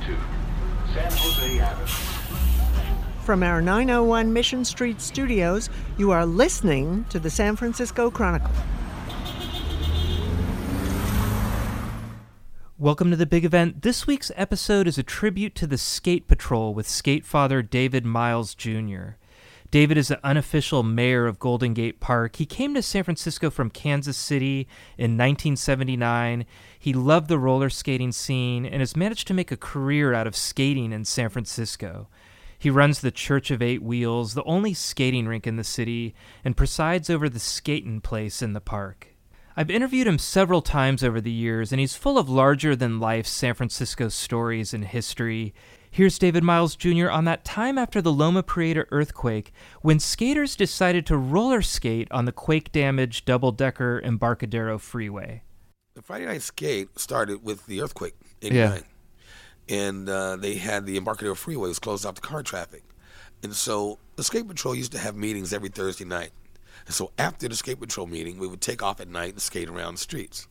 to San Jose Avenue. From our 901 Mission Street studios, you are listening to the San Francisco Chronicle. Welcome to the big event. This week's episode is a tribute to the Skate Patrol with skate father David Miles Jr. David is the unofficial mayor of Golden Gate Park. He came to San Francisco from Kansas City in 1979. He loved the roller skating scene and has managed to make a career out of skating in San Francisco. He runs the Church of Eight Wheels, the only skating rink in the city, and presides over the skating place in the park. I've interviewed him several times over the years, and he's full of larger than life San Francisco stories and history. Here's David Miles Jr. on that time after the Loma Prieta earthquake when skaters decided to roller skate on the quake damaged double decker Embarcadero Freeway. The Friday night skate started with the earthquake, 89. Yeah. And uh, they had the Embarcadero Freeway was closed off to car traffic. And so the skate patrol used to have meetings every Thursday night. And so after the skate patrol meeting, we would take off at night and skate around the streets.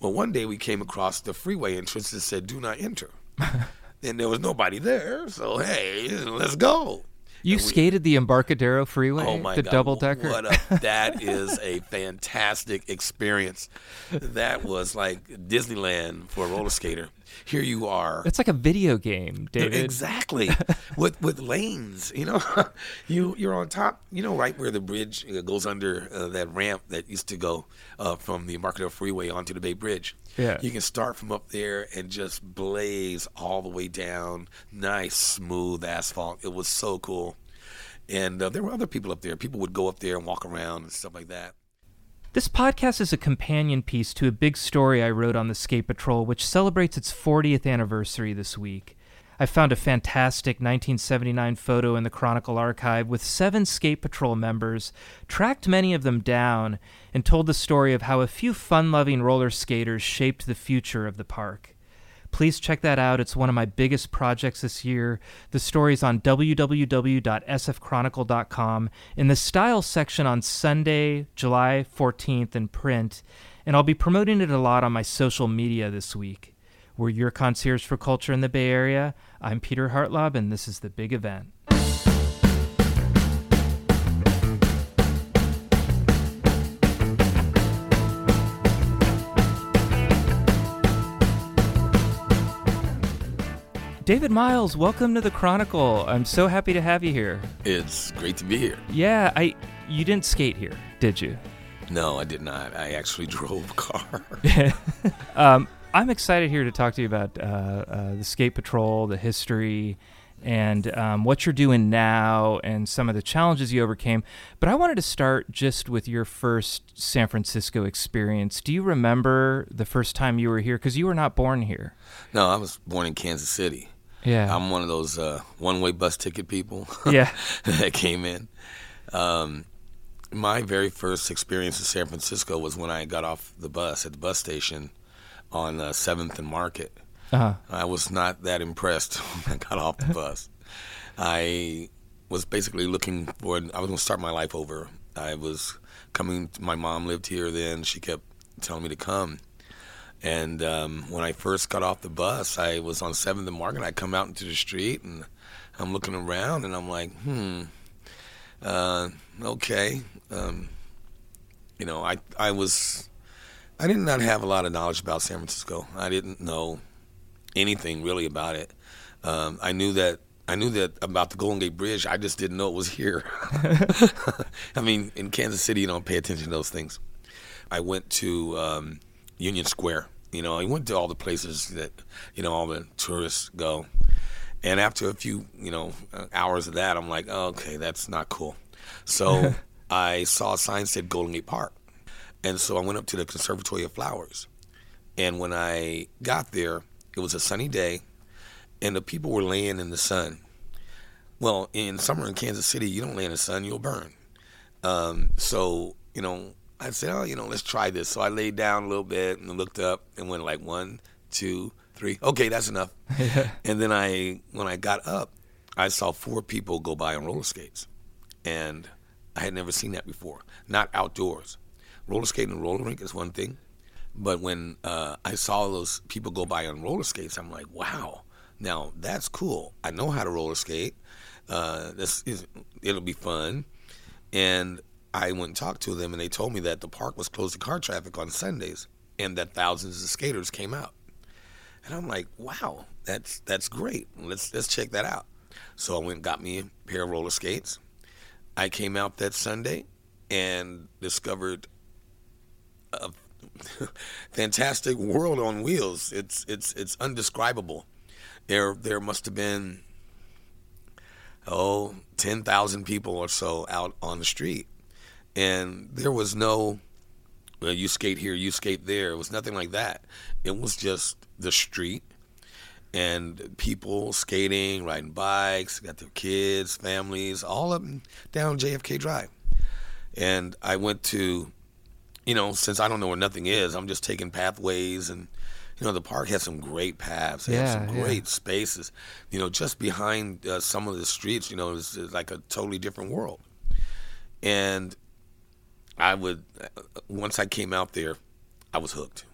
Well, one day we came across the freeway entrance that said, do not enter. and there was nobody there. So hey, let's go. You we- skated the Embarcadero Freeway, Oh my the God! double decker. A, that is a fantastic experience. That was like Disneyland for a roller skater. Here you are. It's like a video game, David. Exactly, with with lanes. You know, you you're on top. You know, right where the bridge uh, goes under uh, that ramp that used to go uh, from the Embarcadero Freeway onto the Bay Bridge. Yeah. you can start from up there and just blaze all the way down. Nice smooth asphalt. It was so cool. And uh, there were other people up there. People would go up there and walk around and stuff like that. This podcast is a companion piece to a big story I wrote on the Skate Patrol, which celebrates its 40th anniversary this week. I found a fantastic 1979 photo in the Chronicle archive with seven Skate Patrol members, tracked many of them down, and told the story of how a few fun loving roller skaters shaped the future of the park. Please check that out. It's one of my biggest projects this year. The story's on www.sfchronicle.com in the style section on Sunday, July 14th in print, and I'll be promoting it a lot on my social media this week. We're your concierge for culture in the Bay Area. I'm Peter Hartlaub, and this is the big event. David Miles, welcome to the Chronicle. I'm so happy to have you here. It's great to be here. Yeah, I you didn't skate here, did you? No, I did not. I actually drove a car. Um, I'm excited here to talk to you about uh, uh, the Skate Patrol, the history, and um, what you're doing now, and some of the challenges you overcame. But I wanted to start just with your first San Francisco experience. Do you remember the first time you were here? Because you were not born here. no, I was born in Kansas City. Yeah. I'm one of those uh, one-way bus ticket people. Yeah. that came in. Um, my very first experience in San Francisco was when I got off the bus at the bus station on uh, Seventh and Market. uh-huh. I was not that impressed when I got off the bus. I was basically looking for. I was going to start my life over. I was coming. My mom lived here then. She kept telling me to come. And um, when I first got off the bus, I was on Seventh and Market. I come out into the street and I'm looking around and I'm like, hmm, uh, okay. Um, you know, I I was I did not have a lot of knowledge about San Francisco. I didn't know anything really about it. Um, I knew that I knew that about the Golden Gate Bridge. I just didn't know it was here. I mean, in Kansas City, you don't pay attention to those things. I went to um, Union Square. You know, I went to all the places that you know all the tourists go. And after a few, you know, uh, hours of that, I'm like, oh, okay, that's not cool. So I saw a sign that said Golden Gate Park, and so I went up to the Conservatory of Flowers. And when I got there, it was a sunny day, and the people were laying in the sun. Well, in summer in Kansas City, you don't lay in the sun, you'll burn. Um, so, you know, I said, oh, you know, let's try this. So I laid down a little bit and looked up and went like one, two, three. Okay, that's enough. and then I, when I got up, I saw four people go by on roller skates, and I had never seen that before. Not outdoors. Roller skating and roller rink is one thing, but when uh, I saw those people go by on roller skates, I'm like, wow, Now that's cool. I know how to roller skate. Uh, this is it'll be fun. And I went and talked to them, and they told me that the park was closed to car traffic on Sundays, and that thousands of skaters came out. And I'm like, wow, that's that's great. Let's let's check that out. So I went and got me a pair of roller skates. I came out that Sunday and discovered a fantastic world on wheels. It's it's it's undescribable. There there must have been oh 10,000 people or so out on the street. And there was no well, you skate here, you skate there. It was nothing like that. It was just the street and people skating, riding bikes, got their kids, families, all up and down JFK Drive. And I went to, you know, since I don't know where nothing is, I'm just taking pathways and, you know, the park has some great paths. They Yeah, have some yeah. great spaces. You know, just behind uh, some of the streets, you know, it's like a totally different world. And I would, uh, once I came out there, I was hooked.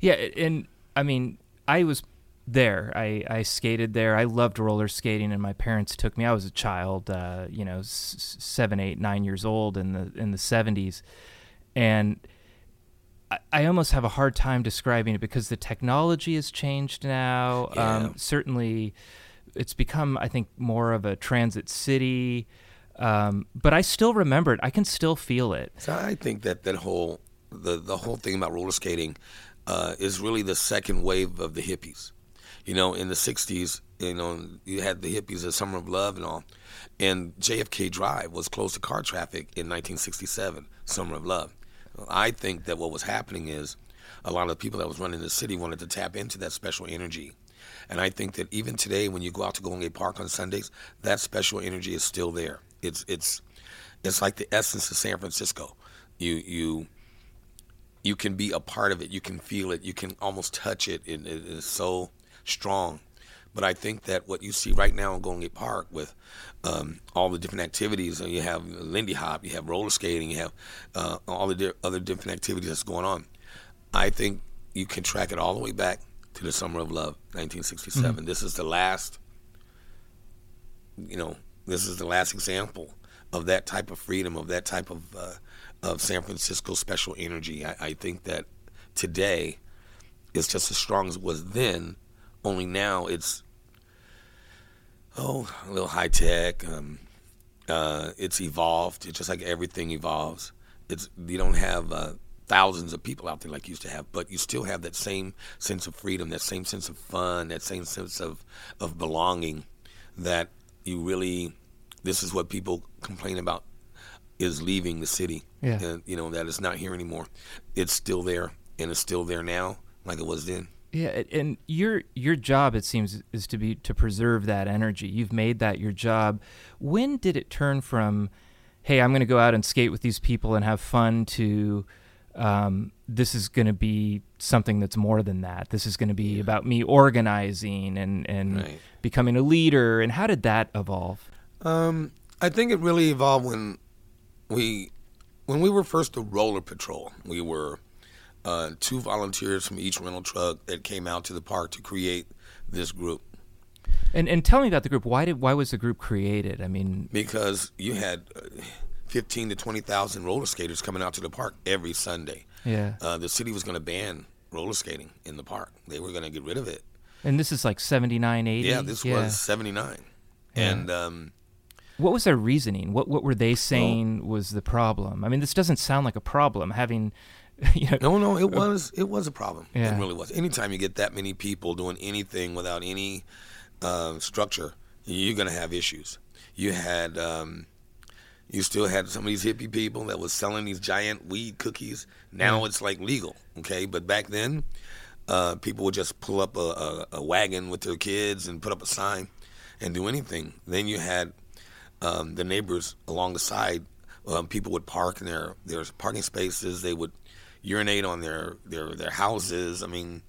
Yeah, and I mean, I was there. I, I skated there. I loved roller skating, and my parents took me. I was a child, uh, you know, s- s- seven, eight, nine years old in the in the seventies, and I, I almost have a hard time describing it because the technology has changed now. Yeah. Um, certainly, it's become, I think, more of a transit city. Um, but I still remember it. I can still feel it. So I think that that whole the the whole thing about roller skating uh, is really the second wave of the hippies. You know, in the '60s, you know, you had the hippies, the Summer of Love, and all, and JFK Drive was closed to car traffic in 1967, Summer of Love. I think that what was happening is a lot of the people that was running the city wanted to tap into that special energy. And I think that even today, when you go out to Golden Gate Park on Sundays, that special energy is still there. It's it's it's like the essence of San Francisco. You you you can be a part of it. You can feel it. You can almost touch it. It, it is so strong. But I think that what you see right now in Golden Gate Park with um, all the different activities, and you have Lindy Hop, you have roller skating, you have uh, all the di- other different activities that's going on. I think you can track it all the way back to the Summer of Love, 1967. This is the last, you know, this is the last example of that type of freedom, of that type of uh, of San Francisco special energy. I, I think that today it's just as strong as it was then. Only now it's oh a little high tech. Um, uh, it's evolved. It's just like everything evolves. It's you don't have uh, thousands of people out there like you used to have, but you still have that same sense of freedom, that same sense of fun, that same sense of of belonging. That you really, this is what people complain about, is leaving the city. Yeah. And, you know that it's not here anymore. It's still there, and it's still there now, like it was then. Yeah, and your your job it seems is to be to preserve that energy. You've made that your job. When did it turn from, hey, I'm going to go out and skate with these people and have fun to, um, this is going to be something that's more than that. This is going to be about me organizing and and Right. becoming a leader. And how did that evolve? Um, I think it really evolved when we when we were first the roller patrol. We were uh, two volunteers from each rental truck that came out to the park to create this group And and tell me about the group. Why did why was the group created? I mean, because you had uh, fifteen to twenty thousand roller skaters coming out to the park every Sunday. yeah. Uh, the city was going to ban roller skating in the park. They were going to get rid of it. And this is like 79, 80? Yeah, this was seventy nine, Yeah. and um, What was their reasoning? What what were they saying was the problem? I mean, this doesn't sound like a problem. Having, you know, No, no, it was it was a problem. Yeah. It really was. Anytime you get that many people doing anything without any uh, structure, you're gonna have issues. You had, um, you still had some of these hippie people that was selling these giant weed cookies. Now it's like legal, okay? But back then, uh, people would just pull up a, a, a wagon with their kids and put up a sign and do anything. Then you had um, the neighbors along the side. Um, people would park in their their parking spaces. They would urinate on their their their houses. I mean,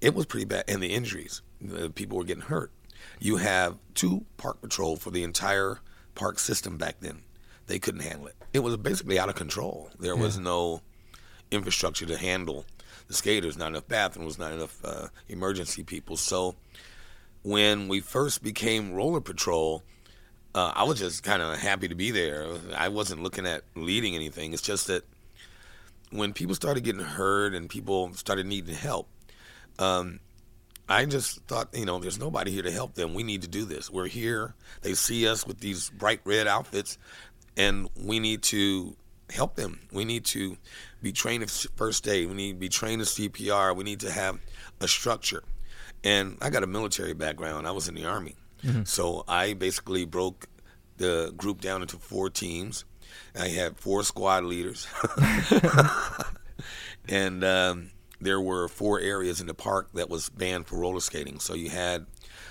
it was pretty bad. And the injuries, the people were getting hurt. You have two park patrol for the entire park system back then. They couldn't handle it. It was basically out of control. There was no infrastructure to handle the skaters. Not enough bathrooms. Not enough uh, emergency people. So when we first became Roller Patrol, uh, I was just kind of happy to be there. I wasn't looking at leading anything. It's just that when people started getting hurt and people started needing help, um, I just thought, you know, there's nobody here to help them. We need to do this. We're here. They see us with these bright red outfits, and we need to help them. We need to be trained at first aid. We need to be trained in CPR. We need to have a structure. And I got a military background. I was in the army, so I basically broke the group down into four teams. I had four squad leaders, and um, there were four areas in the park that was banned for roller skating. So you had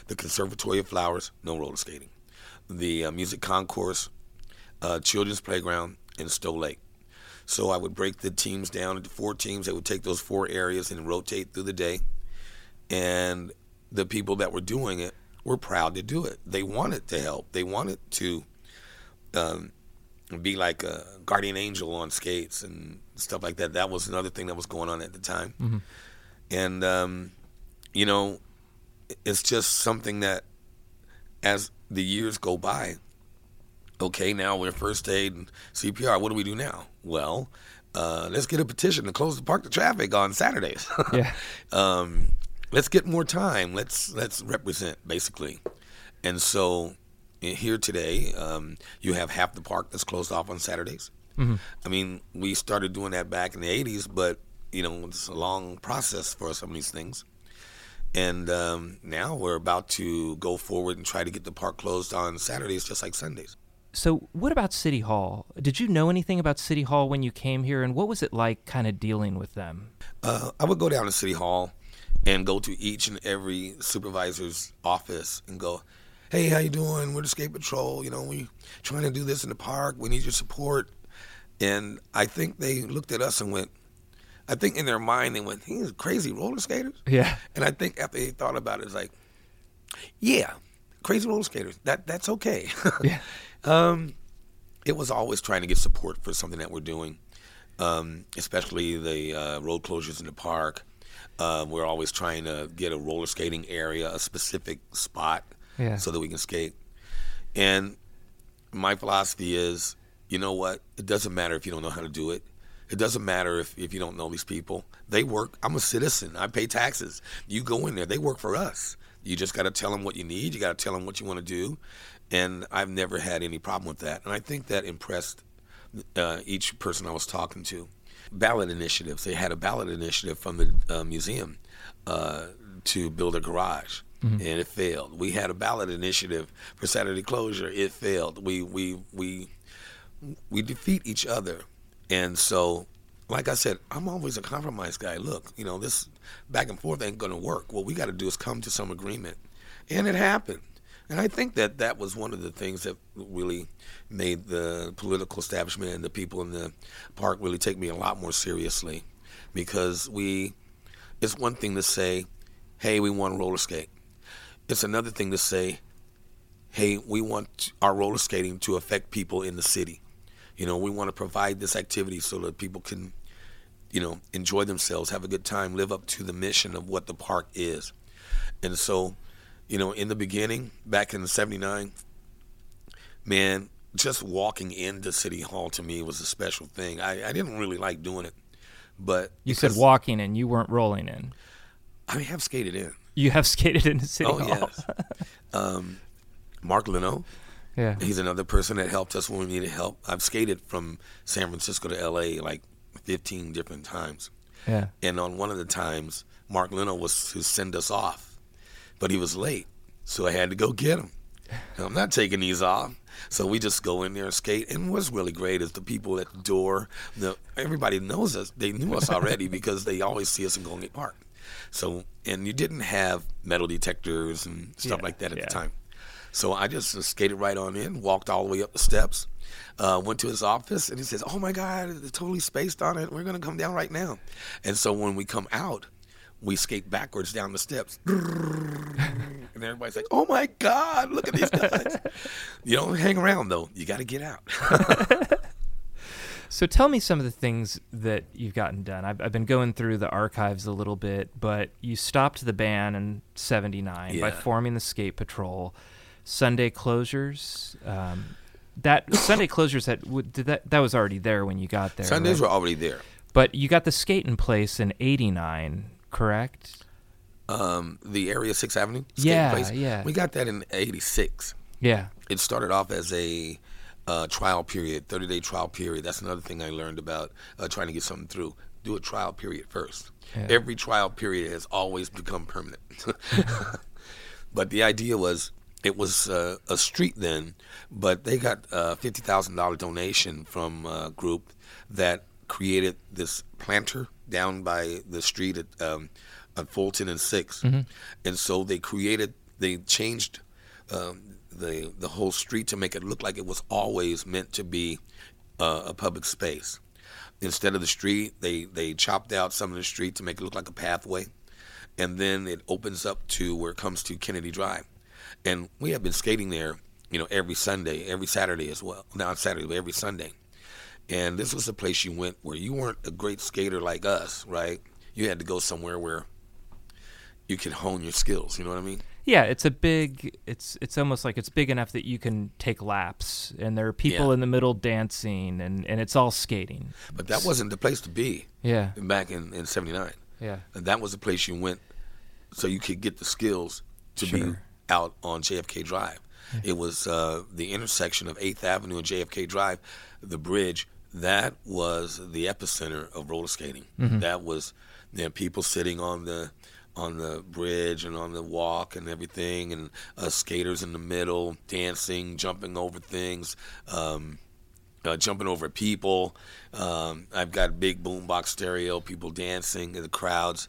the Conservatory of Flowers, no roller skating, the uh, Music Concourse, uh, Children's Playground, in Stow Lake. So I would break the teams down into four teams. They would take those four areas and rotate through the day. And the people that were doing it were proud to do it. They wanted to help. They wanted to um, be like a guardian angel on skates and stuff like that. That was another thing that was going on at the time. And, um, you know, it's just something that as the years go by, okay, now we're first aid and CPR. What do we do now? Well, uh, let's get a petition to close the park to traffic on Saturdays. Yeah. um, let's get more time. Let's let's represent basically. And so here today, um, you have half the park that's closed off on Saturdays. I mean, we started doing that back in the '80s, but you know, it's a long process for some of these things. And um, now we're about to go forward and try to get the park closed on Saturdays, just like Sundays. So, what about City Hall? Did you know anything about City Hall when you came here, and what was it like kind of dealing with them? Uh, I would go down to City Hall and go to each and every supervisor's office and go, "Hey, how you doing? We're the Skate Patrol. You know, we trying to do this in the park. We need your support." And I think they looked at us and went, I think in their mind they went, "These crazy roller skaters." Yeah. And I think after they thought about it, it's like, yeah, crazy roller skaters. That that's okay. Yeah. Um, it was always trying to get support for something that we're doing, um, especially the uh, road closures in the park. Uh, we're always trying to get a roller skating area, a specific spot, Yeah. so that we can skate. And my philosophy is, you know what? It doesn't matter if you don't know how to do it. It doesn't matter if, if you don't know these people. They work. I'm a citizen. I pay taxes. You go in there. They work for us. You just got to tell them what you need. You got to tell them what you want to do. And I've never had any problem with that. And I think that impressed uh, each person I was talking to. Ballot initiatives. They had a ballot initiative from the uh, museum uh, to build a garage, and it failed. We had a ballot initiative for Saturday closure. It failed. We we we we defeat each other, and so. Like I said, I'm always a compromise guy. Look, you know, this back and forth ain't going to work. What we got to do is come to some agreement. And it happened. And I think that that was one of the things that really made the political establishment and the people in the park really take me a lot more seriously because we it's one thing to say, "Hey, we want to roller skate." It's another thing to say, "Hey, we want our roller skating to affect people in the city." You know, we want to provide this activity so that people can you know, enjoy themselves, have a good time, live up to the mission of what the park is. And so, you know, in the beginning, back in '79, man, just walking into City Hall to me was a special thing. I, I didn't really like doing it, but You said walking in, you weren't rolling in. I have skated in. You have skated into City oh Hall. yes, um, Mark Leno. Yeah. He's another person that helped us when we needed help. I've skated from San Francisco to LA like 15 different times. Yeah. And on one of the times, Mark Leno was to send us off, but he was late, so I had to go get him. I'm not taking these off, so we just go in there and skate. And what's really great is the people at the door. The everybody knows us. They knew us already because they always see us in Golden Gate Park. So and you didn't have metal detectors and stuff Yeah, like that at yeah. the time. So I just skated right on in, walked all the way up the steps, uh, went to his office, and he says, "Oh my God, it's totally spaced on it. We're gonna come down right now." And so when we come out, we skate backwards down the steps, and everybody's like, "Oh my God, look at these guys!" you don't hang around though. You got to get out. So tell me some of the things that you've gotten done. I've, I've been going through the archives a little bit, but you stopped the ban in '79 by forming the Skate Patrol. Sunday closures. Um, that Sunday closures that did that that was already there when you got there. Sundays right? were already there. but you got the skate in place in '89, correct? Um, the area Sixth Avenue. skate Yeah, place, yeah. We got that in '86. Yeah. It started off as a uh, trial period, 30 day trial period. That's another thing I learned about uh, trying to get something through. Do a trial period first. Yeah. Every trial period has always become permanent. but the idea was it was uh, a street then, but they got a $50,000 donation from a group that created this planter down by the street at, um, at Fulton and 6th And so they created, they changed um, the the whole street to make it look like it was always meant to be uh, a public space. Instead of the street, they they chopped out some of the street to make it look like a pathway, and then it opens up to where it comes to Kennedy Drive, and we have been skating there, you know, every Sunday, every Saturday as well. Not Saturday, but every Sunday. And this was a place you went where you weren't a great skater like us, right? You had to go somewhere where you could hone your skills. You know what I mean? Yeah, it's a big. It's it's almost like it's big enough that you can take laps, and there are people Yeah. in the middle dancing, and and it's all skating. But that wasn't the place to be. Yeah, back in, in 79. yeah, And that was the place you went so you could get the skills to be out on JFK Drive. It was uh, the intersection of 8th Avenue and JFK Drive, the bridge. That was the epicenter of roller skating. That was you know, people sitting on the on the bridge and on the walk and everything, and uh, skaters in the middle dancing, jumping over things. Um, uh, jumping over people. Um, I've got a big boombox stereo, people dancing in the crowds.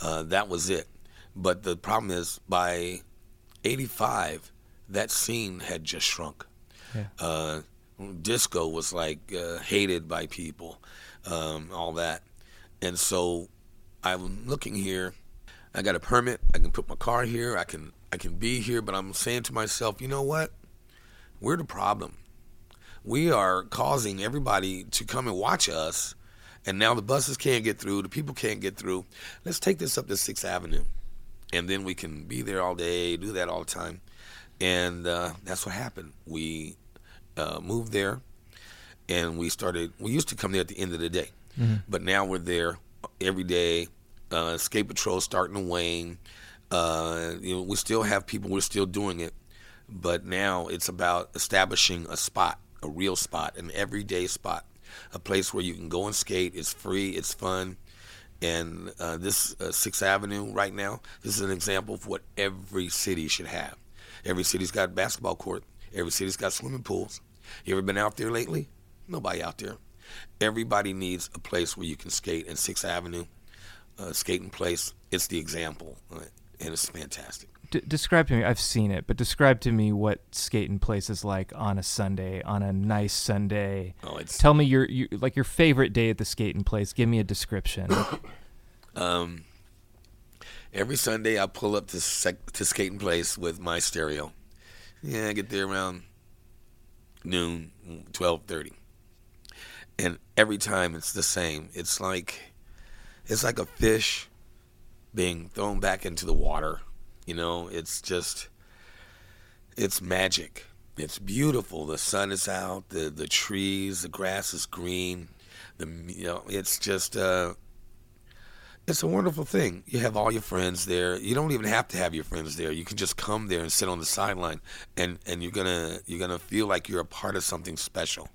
Uh, that was it. But the problem is, by '85, that scene had just shrunk. Yeah. Uh, disco was like uh, hated by people, um, all that, and so I'm looking here. I got a permit. I can put my car here. I can I can be here. But I'm saying to myself, you know what? We're the problem we are causing everybody to come and watch us and now the buses can't get through the people can't get through let's take this up to sixth avenue and then we can be there all day do that all the time and uh, that's what happened we uh, moved there and we started we used to come there at the end of the day but now we're there every day uh, escape patrol starting to wane uh, you know we still have people we're still doing it but now it's about establishing a spot, a real spot, an everyday spot, a place where you can go and skate. It's free, it's fun, and uh, this uh, Sixth Avenue right now, this is an example of what every city should have. Every city's got a basketball court. Every city's got swimming pools. You ever been out there lately? Nobody out there. Everybody needs a place where you can skate, and Sixth Avenue, uh, skating place, it's the example, uh, and it's fantastic. D- describe to me. I've seen it, but describe to me what skating place is like on a Sunday, on a nice Sunday. Oh, it's Tell me your, your like your favorite day at the skating place. Give me a description. Um, every Sunday I pull up to sec- to skating place with my stereo. Yeah, I get there around noon, twelve thirty, and every time it's the same. It's like it's like a fish being thrown back into the water. You know, it's just it's magic. It's beautiful. The sun is out. The the trees, the grass is green. The you know, it's just uh, it's a wonderful thing. You have all your friends there. You don't even have to have your friends there. You can just come there and sit on the sideline, and and you're gonna you're gonna feel like you're a part of something special.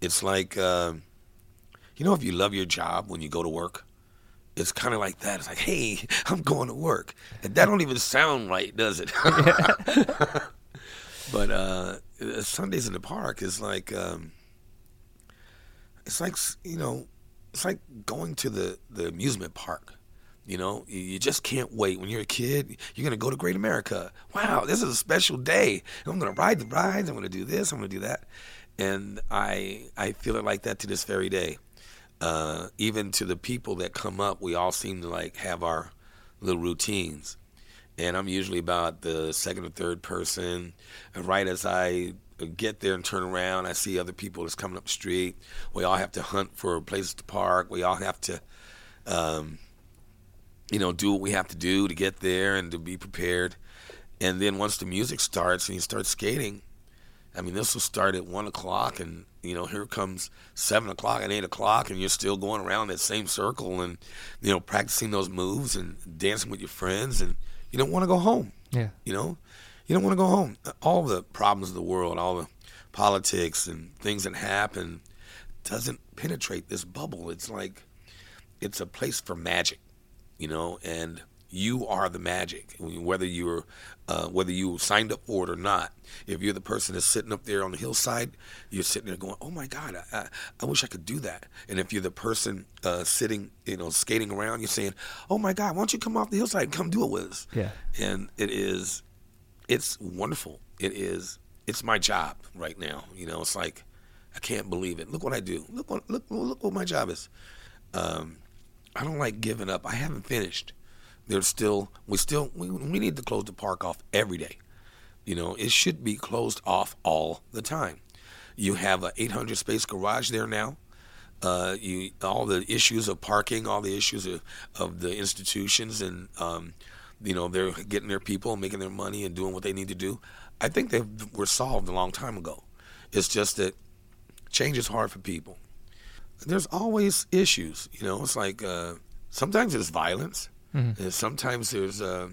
It's like uh, you know if you love your job when you go to work. It's kind of like that. It's like, hey, I'm going to work, and that don't even sound right, does it? but uh, Sundays in the park is like, um, it's like you know, it's like going to the, the amusement park. You know, you, just can't wait. When you're a kid, you're gonna go to Great America. Wow, this is a special day. I'm gonna ride the rides. I'm gonna do this. I'm gonna do that. And I I feel it like that to this very day. Uh, even to the people that come up, we all seem to like have our little routines. And I'm usually about the second or third person. And right as I get there and turn around. I see other people that's coming up the street. We all have to hunt for places to park. We all have to, um, you know, do what we have to do to get there and to be prepared. And then once the music starts and you start skating, I mean, this will start at one o'clock, and you know, here comes seven o'clock and eight o'clock, and you're still going around that same circle and you know, practicing those moves and dancing with your friends, and you don't want to go home. Yeah. You know, you don't want to go home. All the problems of the world, all the politics and things that happen, doesn't penetrate this bubble. It's like it's a place for magic, you know, and you are the magic. Whether you're uh, whether you signed up for it or not, if you're the person that's sitting up there on the hillside, you're sitting there going, "Oh my God, I, I, I wish I could do that." And if you're the person uh, sitting, you know, skating around, you're saying, "Oh my God, why don't you come off the hillside and come do it with us?" Yeah. And it is, it's wonderful. It is. It's my job right now. You know, it's like I can't believe it. Look what I do. Look what look look what my job is. Um, I don't like giving up. I haven't finished. There's still we still we, we need to close the park off every day. You know, it should be closed off all the time. You have a 800 space garage there now. Uh, you all the issues of parking, all the issues of, of the institutions, and um, you know they're getting their people, making their money, and doing what they need to do. I think they were solved a long time ago. It's just that change is hard for people. There's always issues. You know, it's like uh, sometimes there's violence, and sometimes there's uh,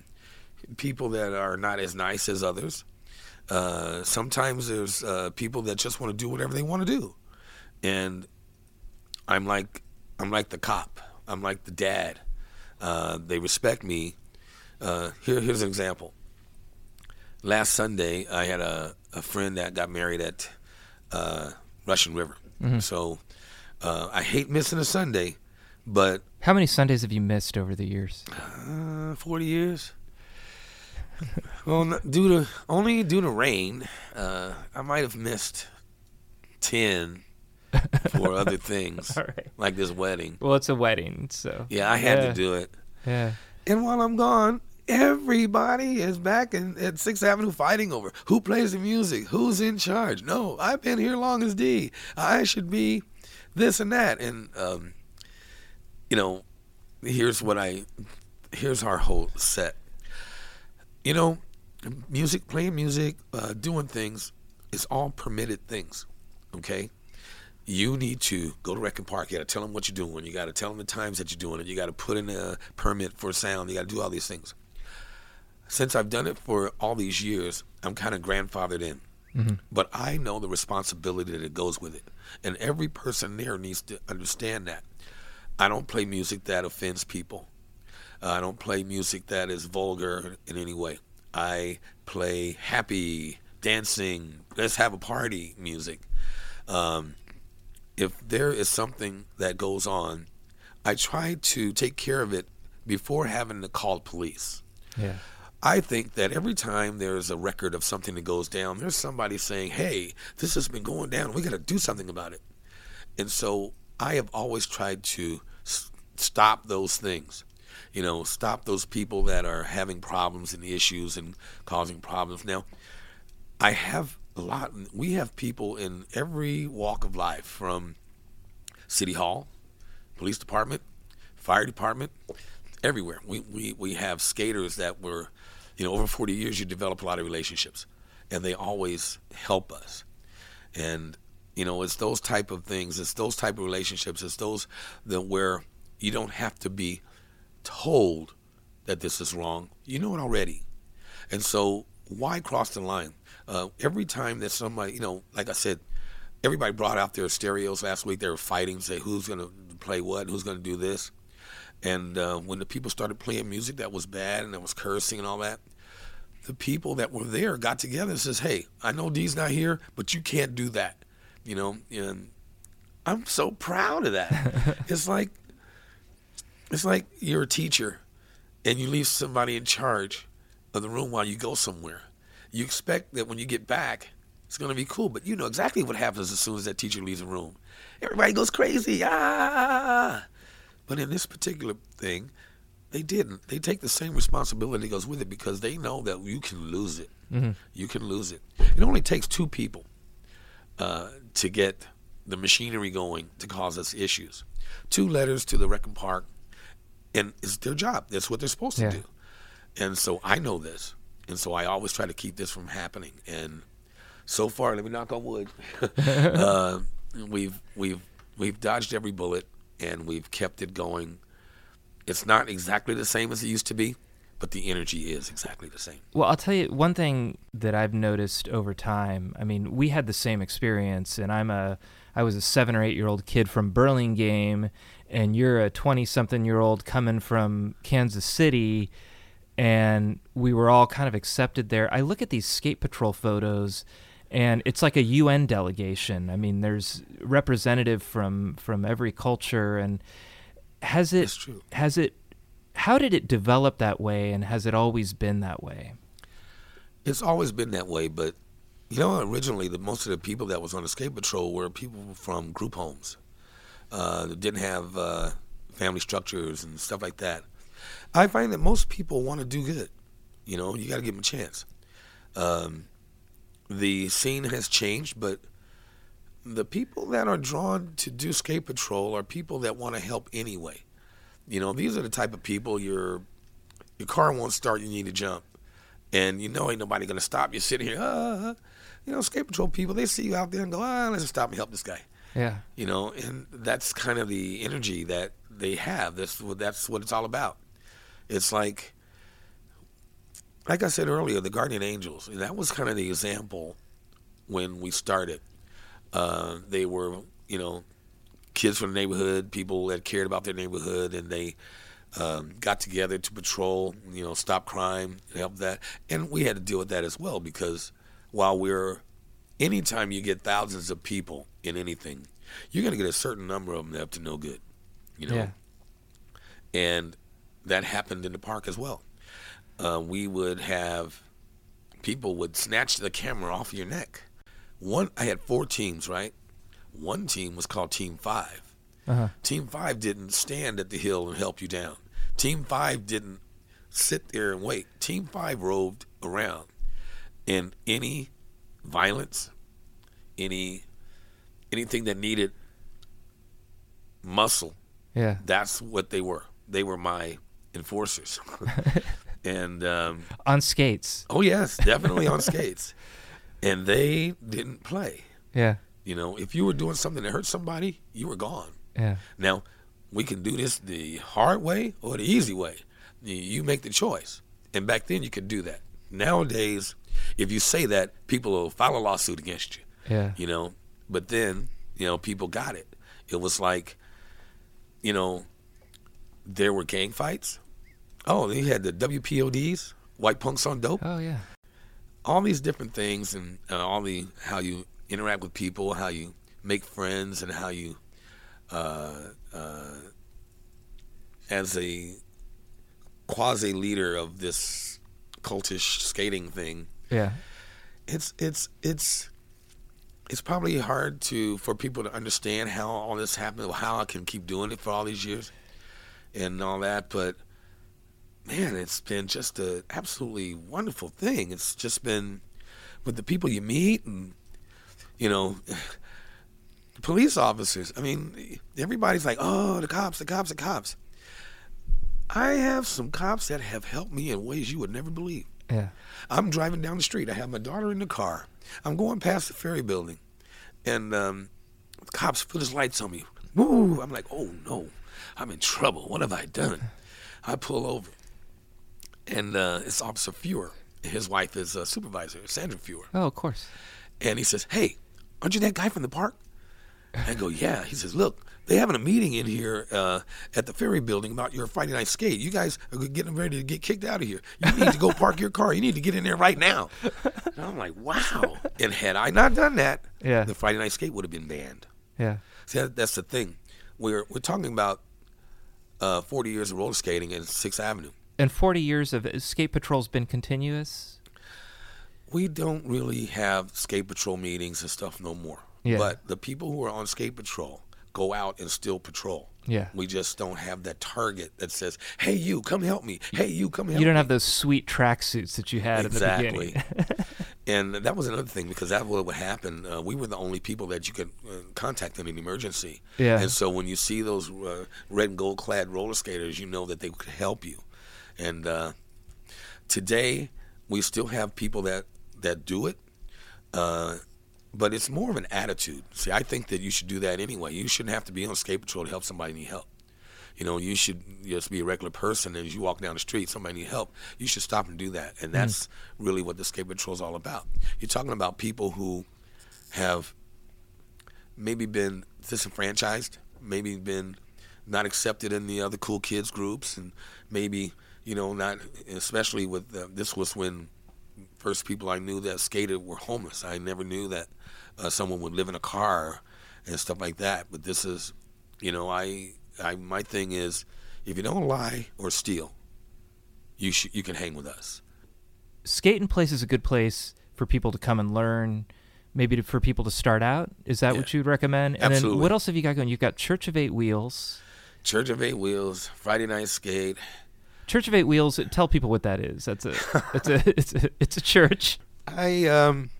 people that are not as nice as others. Uh, sometimes there's uh, people that just want to do whatever they want to do, and I'm like I'm like the cop. I'm like the dad. Uh, they respect me. Uh, here, here's an example. Last Sunday, I had a, a friend that got married at uh, Russian River. So uh, I hate missing a Sunday, but How many Sundays have you missed over the years? uh, 40 years. well, due to only due to rain, uh, I might have missed 10 for other things, All right. like this wedding. Well, it's a wedding, so Yeah, I had Yeah. to do it. yeah. And while I'm gone, everybody is back in, at Sixth Avenue fighting over who plays the music, who's in charge. No, I've been here long as D. I should be this and that. And um, you know, here's what I here's our whole set. You know, music, playing music, uh, doing things is all permitted things. Okay, you need to go to Rec and Park. You got to tell them what you're doing. You got to tell them the times that you're doing it. You got to put in a permit for sound. You got to do all these things. Since I've done it for all these years, I'm kind of grandfathered in. But I know the responsibility that goes with it. And every person there needs to understand that. I don't play music that offends people. Uh, I don't play music that is vulgar in any way. I play happy, dancing, let's have a party music. Um, if there is something that goes on, I try to take care of it before having to call police. Yeah. I think that every time there's a record of something that goes down, there's somebody saying, "Hey, this has been going down. We got to do something about it." And so I have always tried to s- stop those things. You know, stop those people that are having problems and issues and causing problems. Now, I have a lot. We have people in every walk of life, from city hall, police department, fire department, everywhere. We, we, we have skaters that were, you know, over 40 years, you develop a lot of relationships, and they always help us. And, you know, it's those type of things, it's those type of relationships, it's those that where you don't have to be told that this is wrong. You know it already. And so why cross the line? Uh, every time that somebody, you know, like I said, everybody brought out their stereos last week. They were fighting, say who's going to play what, who's going to do this. And uh, when the people started playing music that was bad and that was cursing and all that, the people that were there got together and says, "Hey, I know D's not here, but you can't do that." You know, and I'm so proud of that. it's like it's like you're a teacher and you leave somebody in charge of the room while you go somewhere. You expect that when you get back, it's going to be cool, but you know exactly what happens as soon as that teacher leaves the room. Everybody goes crazy. Ah! But in this particular thing, they didn't. They take the same responsibility that goes with it because they know that you can lose it. You can lose it. It only takes two people uh, to get the machinery going to cause us issues. Two letters to the Rec and Park, and it's their job. That's what they're supposed to do. And so I know this, and so I always try to keep this from happening. And so far, let me knock on wood. uh, we've we've we've dodged every bullet, and we've kept it going. It's not exactly the same as it used to be, but the energy is exactly the same. Well, I'll tell you one thing that I've noticed over time. I mean, we had the same experience, and I'm a I was a seven or eight year old kid from Burlingame, and you're a twenty something year old coming from Kansas City, and we were all kind of accepted there. I look at these skate patrol photos. And it's like a UN delegation. I mean, there's representative from from every culture, and has it has it how did it develop that way and has it always been that way It's always been that way, but you know, originally the most of the people that was on the skate patrol were people from group homes uh, that didn't have uh, family structures and stuff like that. I find that most people want to do good. You know, you got to give them a chance. Um, the scene has changed, but the people that are drawn to do skate patrol are people that want to help anyway. You know, these are the type of people your your car won't start, you need to jump and you know ain't nobody gonna stop you sitting here. Ah, you know, skate patrol people they see you out there and go, ah, let's just stop and help this guy. yeah You know, and that's kind of the energy that they have. That's what that's what it's all about. It's like, like I said earlier, the guardian angels. That was kind of the example when we started. Uh, they were, you know, kids from the neighborhood, people that cared about their neighborhood, and they um, got together to patrol, you know, stop crime, help that. And we had to deal with that as well because while we're, anytime you get thousands of people in anything, you're going to get a certain number of them up to no good, you know. yeah And that happened in the park as well. Uh, we would have people would snatch the camera off your neck. One, I had four teams, right? One team was called Team Five. uh-huh Team Five didn't stand at the hill and help you down. Team Five didn't sit there and wait. Team Five roved around, and any violence, any anything that needed muscle, yeah that's what they were. They were my enforcers. and um, on skates oh yes, definitely on skates. And they didn't play. yeah You know, if you were doing something that hurt somebody, you were gone. yeah Now, we can do this the hard way or the easy way. You- You make the choice. And back then, you could do that. Nowadays, if you say that, people will file a lawsuit against you. yeah You know, but then, you know, people got it. It was like, you know, there were gang fights. Oh, they had the WPODs, white punks on dope. Oh yeah. All these different things and uh, all the how you interact with people, how you make friends, and how you, uh, uh, as a quasi leader of this cultish skating thing, yeah. It's it's it's it's probably hard to for people to understand how all this happened, how I can keep doing it for all these years, and all that. But man, it's been just an absolutely wonderful thing. It's just been with the people you meet, and you know, police officers. I mean, everybody's like, "Oh, the cops, the cops, the cops." I have some cops that have helped me in ways you would never believe. yeah I'm driving down the street. I have my daughter in the car. I'm going past the ferry building, and um, the cops put his lights on me. Woo! I'm like, oh no, I'm in trouble. What have I done? I pull over, and uh, it's Officer Fewer. His wife is a supervisor, Sandra Fewer, oh of course and he says, "Hey, aren't you that guy from the park?" I go, "Yeah." He says, "Look, they having a meeting in here uh, at the ferry building about your Friday night skate. You guys are getting ready to get kicked out of here. You need to go park your car. You need to get in there right now." And I'm like, "Wow!" And had I not done that, Yeah. the Friday night skate would have been banned. yeah See, that, that's the thing. We're we're talking about uh, 40 years of roller skating in Sixth Avenue. And 40 years of skate patrol's been continuous we don't really have skate patrol meetings and stuff no more. Yeah. But the people who are on skate patrol go out and still patrol. Yeah. We just don't have that target that says, "Hey, you, come help me. Hey, you, come help you don't me." have those sweet tracksuits that you had in the exactly. beginning And that was another thing because that what would happen. Uh, we were the only people that you could uh, contact in an emergency. Yeah. And so when you see those uh, red and gold clad roller skaters, you know that they could help you. And uh, today we still have people that that do it. Uh, but it's more of an attitude. See, I think that you should do that anyway. You shouldn't have to be on skate patrol to help somebody need help. You know, you should just be a regular person. And as you walk down the street, somebody need help. You should stop and do that. And that's really what the skate patrol is all about. You're talking about people who have maybe been disenfranchised, maybe been not accepted in the other cool kids groups, and maybe you know not. Especially with uh, this was when first people I knew that skated were homeless. I never knew that uh, someone would live in a car and stuff like that. But this is, you know, I, I my thing is, if you don't lie or steal, you should you can hang with us. Skatin' Place is a good place for people to come and learn, maybe to, for people to start out. Is that what you'd recommend? And then Absolutely. what else have you got going? You've got Church of Eight Wheels. Church of Eight Wheels, Friday Night Skate. Church of Eight Wheels. Tell people what that is. That's a. It's a. It's a. It's a church. I um,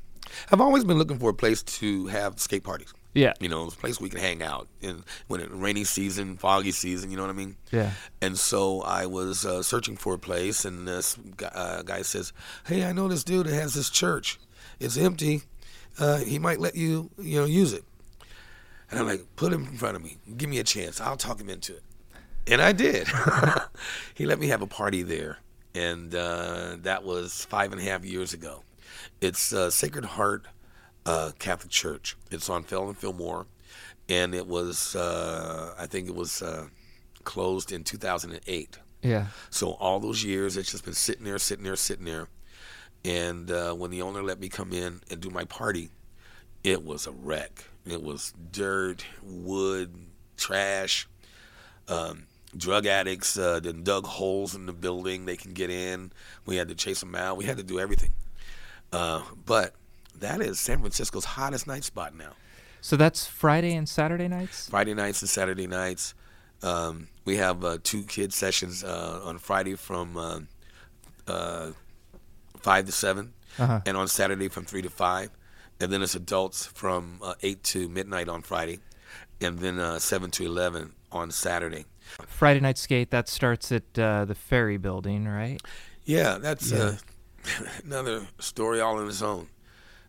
I've always been looking for a place to have skate parties. Yeah. You know, a place we can hang out in when it rainy season, foggy season. You know what I mean? Yeah. And so I was uh, searching for a place, and this guy, uh, guy says, "Hey, I know this dude that has this church. It's empty. Uh, he might let you, you know, use it." And I'm like, "Put him in front of me. Give me a chance. I'll talk him into it." And I did. he let me have a party there, and uh, that was five and a half years ago. It's uh, Sacred Heart uh, Catholic Church. It's on Fell and Fillmore, and it was, uh, I think it was uh, closed in 2008. Yeah. So all those years, it's just been sitting there, sitting there, sitting there. And uh, when the owner let me come in and do my party, it was a wreck. It was dirt, wood, trash. Um, drug addicts uh, then dug holes in the building they can get in. We had to chase them out. We had to do everything. Uh, but that is San Francisco's hottest night spot now. So that's Friday and Saturday nights. Friday nights and Saturday nights. Um, we have uh, two kid sessions uh, on Friday from uh, uh, five to 7 Uh-huh. and on Saturday from three to five, and then it's adults from uh, eight to midnight on Friday, and then uh, seven to eleven on Saturday. Friday night skate that starts at uh, the Ferry Building, right? Yeah, that's Uh, another story all in its own.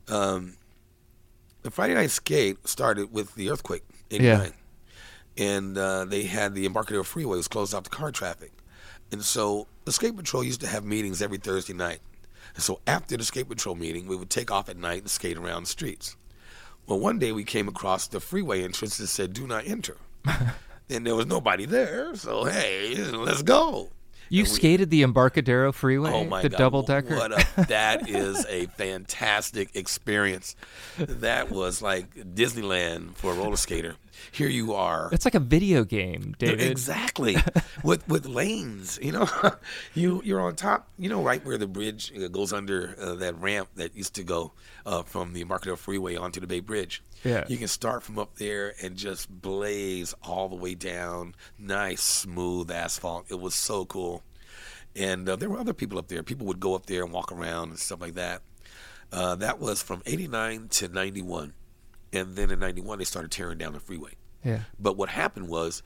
Um, the Friday night skate started with the earthquake, '89, and uh, they had the Embarcadero Freeway was closed off to car traffic, and so the skate patrol used to have meetings every Thursday night. And so after the skate patrol meeting, we would take off at night and skate around the streets. Well, one day we came across the freeway entrance that said "Do not enter," and there was nobody there. So hey, let's go. You we- skated the Embarcadero Freeway, Oh my the God! double decker. What a, that is a fantastic experience. That was like Disneyland for a roller skater. Here you are. It's like a video game, David. Exactly, with with lanes. You know, you you're on top. You know, right where the bridge uh, goes under uh, that ramp that used to go uh, from the Embarcadero Freeway onto the Bay Bridge. Yeah. you can start from up there and just blaze all the way down. Nice smooth asphalt. It was so cool. And uh, there were other people up there. People would go up there and walk around and stuff like that. Uh, that was from '89 to '91, and then in '91 they started tearing down the freeway. Yeah. But what happened was,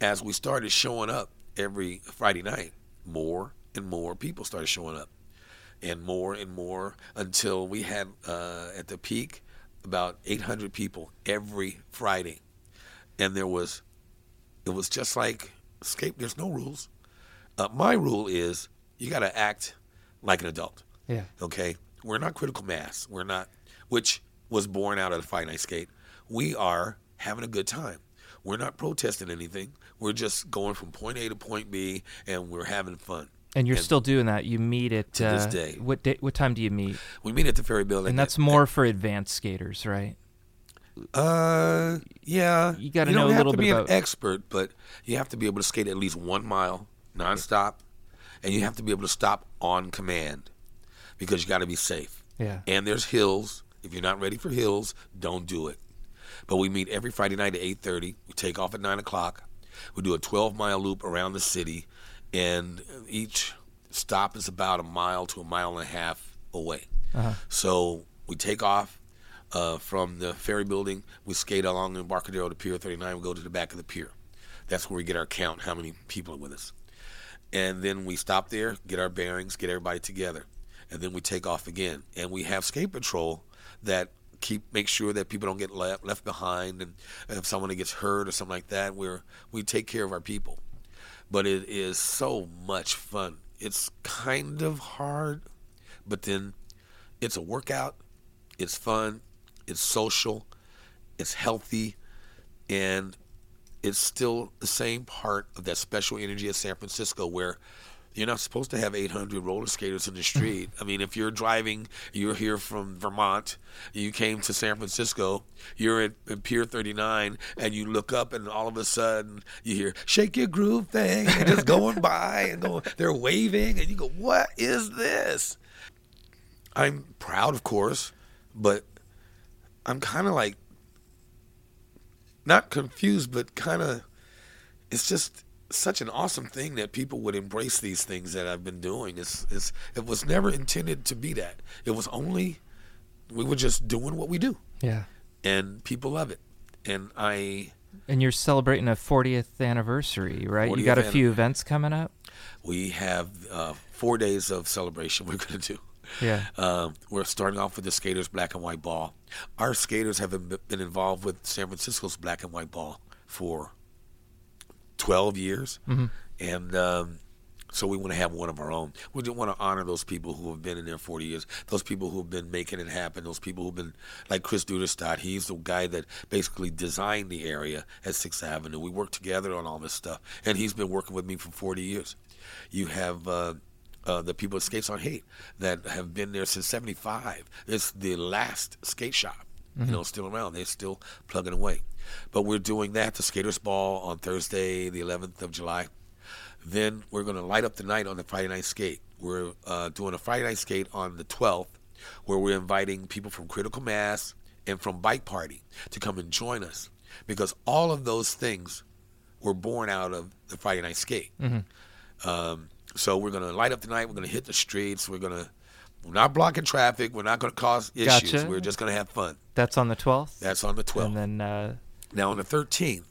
as we started showing up every Friday night, more and more people started showing up, and more and more until we had uh, at the peak about 800 people every Friday, and there was, it was just like escape. There's no rules. Uh, my rule is you got to act like an adult. Yeah. Okay, we're not critical mass. We're not, which was born out of the Friday Night Skate. We are having a good time. We're not protesting anything. We're just going from point A to point B, and we're having fun. And you're And still doing that. You meet at to this uh, day. What day, what time do you meet? We meet at the Ferry Building, And that's more for advanced skaters, right? Uh, yeah. You gotta know don't know a have to be about- an expert, but you have to be able to skate at least one mile nonstop, and you have to be able to stop on command because you got to be safe. Yeah. And there's hills. If you're not ready for hills, don't do it. But we meet every Friday night at 8:30. We take off at nine o'clock. We do a 12 mile loop around the city, and each stop is about a mile to a mile and a half away. So we take off uh, from the ferry building. We skate along the Embarcadero to Pier 39. We go to the back of the pier. That's where we get our count, how many people are with us. And then we stop there, get our bearings, get everybody together. And then we take off again. And we have skate patrol that keep make sure that people don't get left, left behind and if someone gets hurt or something like that, we're we take care of our people. But it is so much fun. It's kind of hard, but then it's a workout. It's fun. It's social. It's healthy, and it's still the same part of that special energy of San Francisco where you're not supposed to have 800 roller skaters in the street. I mean, if you're driving, you're here from Vermont, you came to San Francisco, you're at, at Pier 39, and you look up, and all of a sudden you hear "Shake Your Groove" thing, and it's going by, and going, they're waving, and you go, "What is this?" I'm proud, of course, but I'm kind of like not confused, but kind of. It's just such an awesome thing that people would embrace these things that I've been doing. It's, it's it was never intended to be that. It was only we were just doing what we do, Yeah. and people love it. And I And you're celebrating a 40th anniversary, right? you got a few events coming up. we have uh, four days of celebration we're going to do. Yeah. Um, we're starting off with the skaters black and white ball. Our skaters have been involved with San Francisco's black and white ball for 12 years. And um, so we want to have one of our own. We just want to honor those people who have been in there 40 years, those people who have been making it happen, those people who've been, like Chris Duderstadt, he's the guy that basically designed the area at 6th Avenue. We worked together on all this stuff, and he's been working with me for 40 years. You have uh, uh, the people at Skates on Haight that have been there since 75. It's the last skate shop, you know, still around. They're still plugging away. But we're doing that, the Skaters Ball, on Thursday, the 11th of July. Then we're going to light up the night on the Friday night skate. We're uh, doing a Friday night skate on the 12th, where we're inviting people from Critical Mass and from Bike Party to come and join us, because all of those things were born out of the Friday night skate. Um, so we're going to light up the night. We're going to hit the streets. We're going to we're not blocking traffic. We're not going to cause issues. Gotcha. We're just going to have fun. That's on the 12th. That's on the 12th. And then uh, Now on the 13th,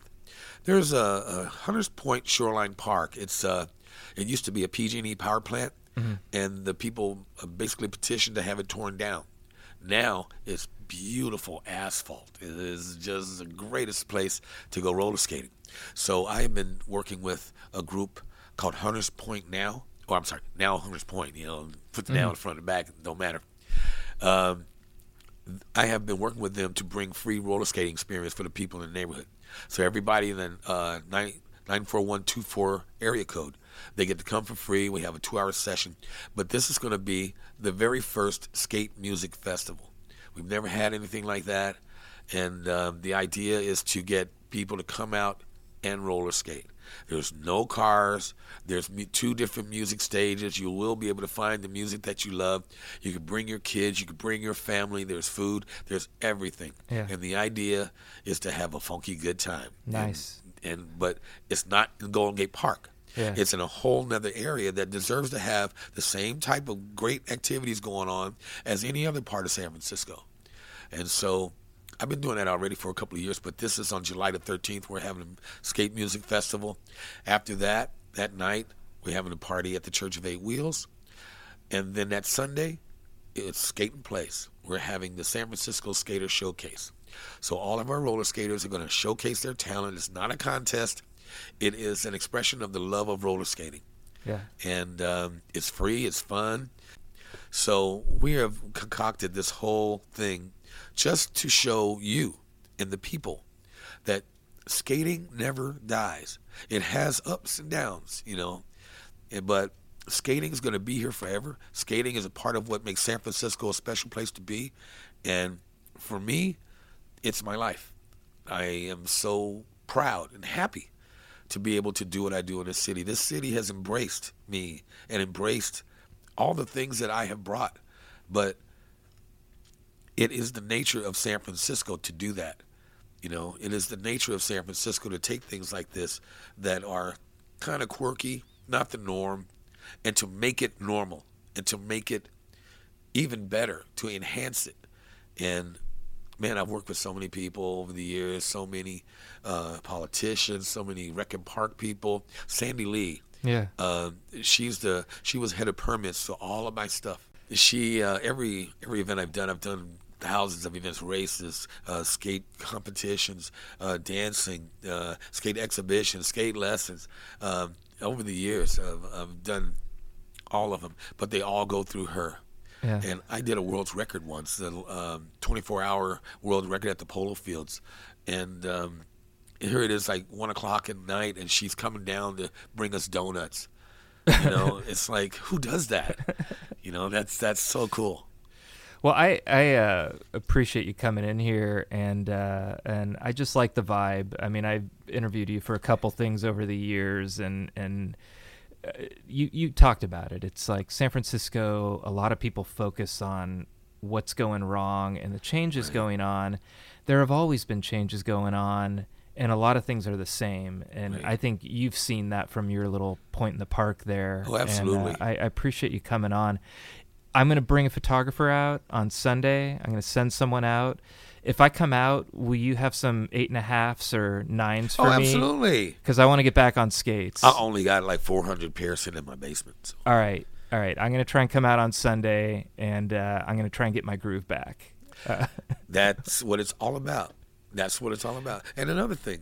there's a, a Hunters Point Shoreline Park. It's uh, it used to be a PG&E power plant, and the people uh, basically petitioned to have it torn down. Now it's beautiful asphalt. It is just the greatest place to go roller skating. So I have been working with a group called Hunters Point Now. Or I'm sorry, now Hunters Point. You know, put the now in front and back, don't matter. Um, I have been working with them to bring free roller skating experience for the people in the neighborhood. So everybody in the uh, 9, 94124 area code, they get to come for free. We have a two-hour session, but this is going to be the very first skate music festival. We've never had anything like that, and um, the idea is to get people to come out and roller skate. There's no cars. There's two different music stages. You will be able to find the music that you love. You can bring your kids. You can bring your family. There's food. There's everything. Yeah. And the idea is to have a funky good time. And- Nice. And, but it's not in Golden Gate Park. Yeah. It's in a whole nother area that deserves to have the same type of great activities going on as any other part of San Francisco. And so I've been doing that already for a couple of years, but this is on July the 13th. We're having a skate music festival. After that, that night, we're having a party at the Church of Eight Wheels. And then that Sunday, it's Skate Skating Place. We're having the San Francisco Skater Showcase. So all of our roller skaters are going to showcase their talent. It's not a contest. It is an expression of the love of roller skating yeah. and um, it's free, it's fun. So we have concocted this whole thing just to show you and the people that skating never dies. It has ups and downs, you know, but skating is going to be here forever. Skating is a part of what makes San Francisco a special place to be, and for me, it's my life. I am so proud and happy to be able to do what I do in this city. This city has embraced me and embraced all the things that I have brought. But it is the nature of San Francisco to do that. You know, it is the nature of San Francisco to take things like this that are kind of quirky, not the norm, and to make it normal and to make it even better to enhance it. And man, I've worked with so many people over the years, so many uh, politicians, so many Rec and Park people. Sandy Lee, Yeah. uh, she's the she was head of permits for all of my stuff. She uh, every every event I've done, I've done thousands of events, races, uh, skate competitions, uh, dancing, uh, skate exhibitions, skate lessons. Um, over the years, I've, I've done all of them, but they all go through her. Yeah. And I did a world's record once, the um, 24-hour world record at the Polo Fields, and um, here it is, like one o'clock at night, and she's coming down to bring us donuts. You know, it's like who does that? You know, that's that's so cool. Well, I I uh, appreciate you coming in here, and uh, and I just like the vibe. I mean, I've interviewed you for a couple things over the years, and and uh, you you talked about it. It's like San Francisco. A lot of people focus on what's going wrong and the changes going on. There have always been changes going on, and a lot of things are the same. And Right. I think you've seen that from your little point in the park there. Oh, And, uh, absolutely. I, I appreciate you coming on. I'm going to bring a photographer out on Sunday. I'm going to send someone out. If I come out, will you have some eight and a halfs or nines for oh, me? absolutely. Because I want to get back on skates. I only got like 400 pairs sitting in my basement. So. All right. All right. I'm going to try and come out on Sunday, and uh, I'm going to try and get my groove back. Uh, That's what it's all about. That's what it's all about. And another thing,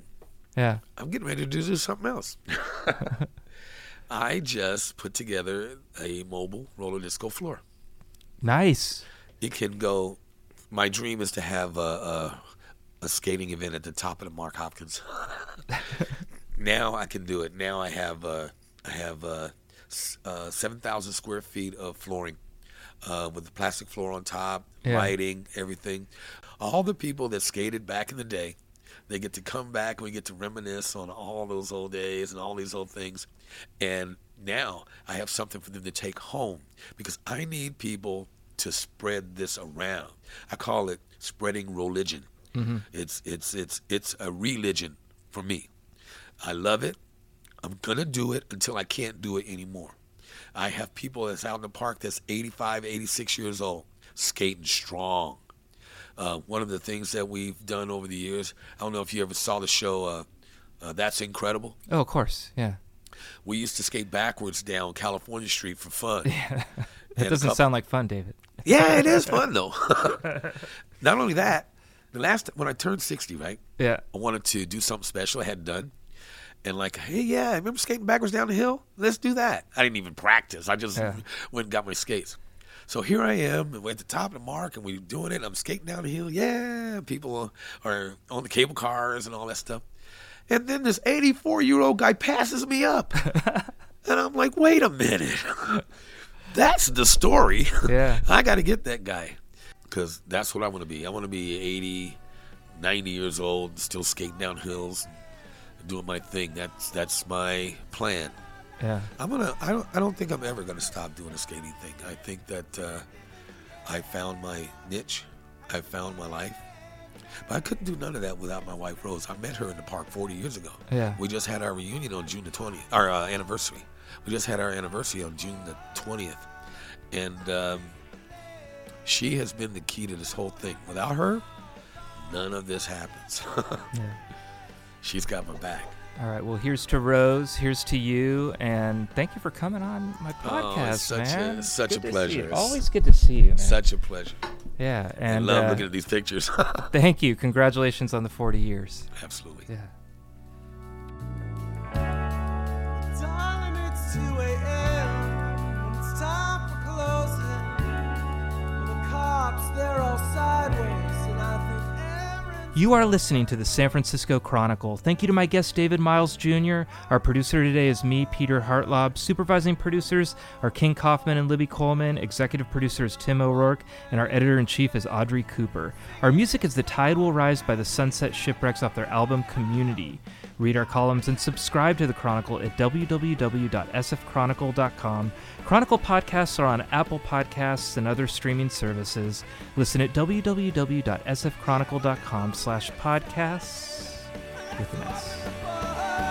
yeah. I'm getting ready to do something else. I just put together a mobile roller disco floor. Nice. It can go. My dream is to have a, a, a skating event at the top of the Mark Hopkins. now I can do it. Now I have uh, I have uh, uh, seven thousand square feet of flooring uh, with the plastic floor on top, Yeah. lighting, everything. All the people that skated back in the day, they get to come back and we get to reminisce on all those old days and all these old things. And now I have something for them to take home because I need people to spread this around. I call it spreading religion. It's it's it's it's a religion for me. I love it. I'm gonna do it until I can't do it anymore. I have people that's out in the park that's 85, 86 years old, skating strong. Uh, one of the things that we've done over the years, I don't know if you ever saw the show uh, uh, That's Incredible. Oh, of course. Yeah. We used to skate backwards down California Street for fun. That And doesn't couple- sound like fun, David. Yeah, it is fun though. Not only that, the last when I turned 60, right? Yeah. I wanted to do something special I hadn't done. And like, hey, yeah, I remember skating backwards down the hill? Let's do that. I didn't even practice. I just Yeah. went and got my skates. So here I am, and we're at the top of the mark, and we're doing it. I'm skating down the hill. Yeah, people are on the cable cars and all that stuff. And then this 84 year old guy passes me up. and I'm like, wait a minute. That's the story. Yeah. I got to get that guy because that's what I want to be. I want to be 80, 90 years old, still skating down hills, doing my thing. That's that's my plan. Yeah. I'm gonna. I don't. I don't think I'm ever gonna stop doing the skating thing. I think that uh, I found my niche. I found my life. But I couldn't do none of that without my wife Rose. I met her in the park 40 years ago. Yeah. We just had our reunion on June the 20th. Our uh, anniversary. We just had our anniversary on June the 20th, and um, she has been the key to this whole thing. Without her, none of this happens. Yeah. She's got my back. All right. Well, here's to Rose. Here's to you, and thank you for coming on my Oh, podcast, it's such a- man. it's such a Good to see pleasure. Always good to see you, man. Such a pleasure. Yeah, I and love uh, looking at these pictures. thank you. Congratulations on the 40 years. Absolutely. Yeah. You are listening to the San Francisco Chronicle. Thank you to my guest, David Miles Jr. Our producer today is me, Peter Hartlaub. Supervising producers are King Kaufman and Libby Coleman. Executive producer is Tim O'Rourke. And our editor in chief is Audrey Cooper. Our music is The Tide Will Rise by the Sunset Shipwrecks off their album Community. Read our columns and subscribe to the Chronicle at www.sfchronicle.com. Chronicle podcasts are on Apple Podcasts and other streaming services. Listen at www.sfchronicle.com slash podcasts with an S.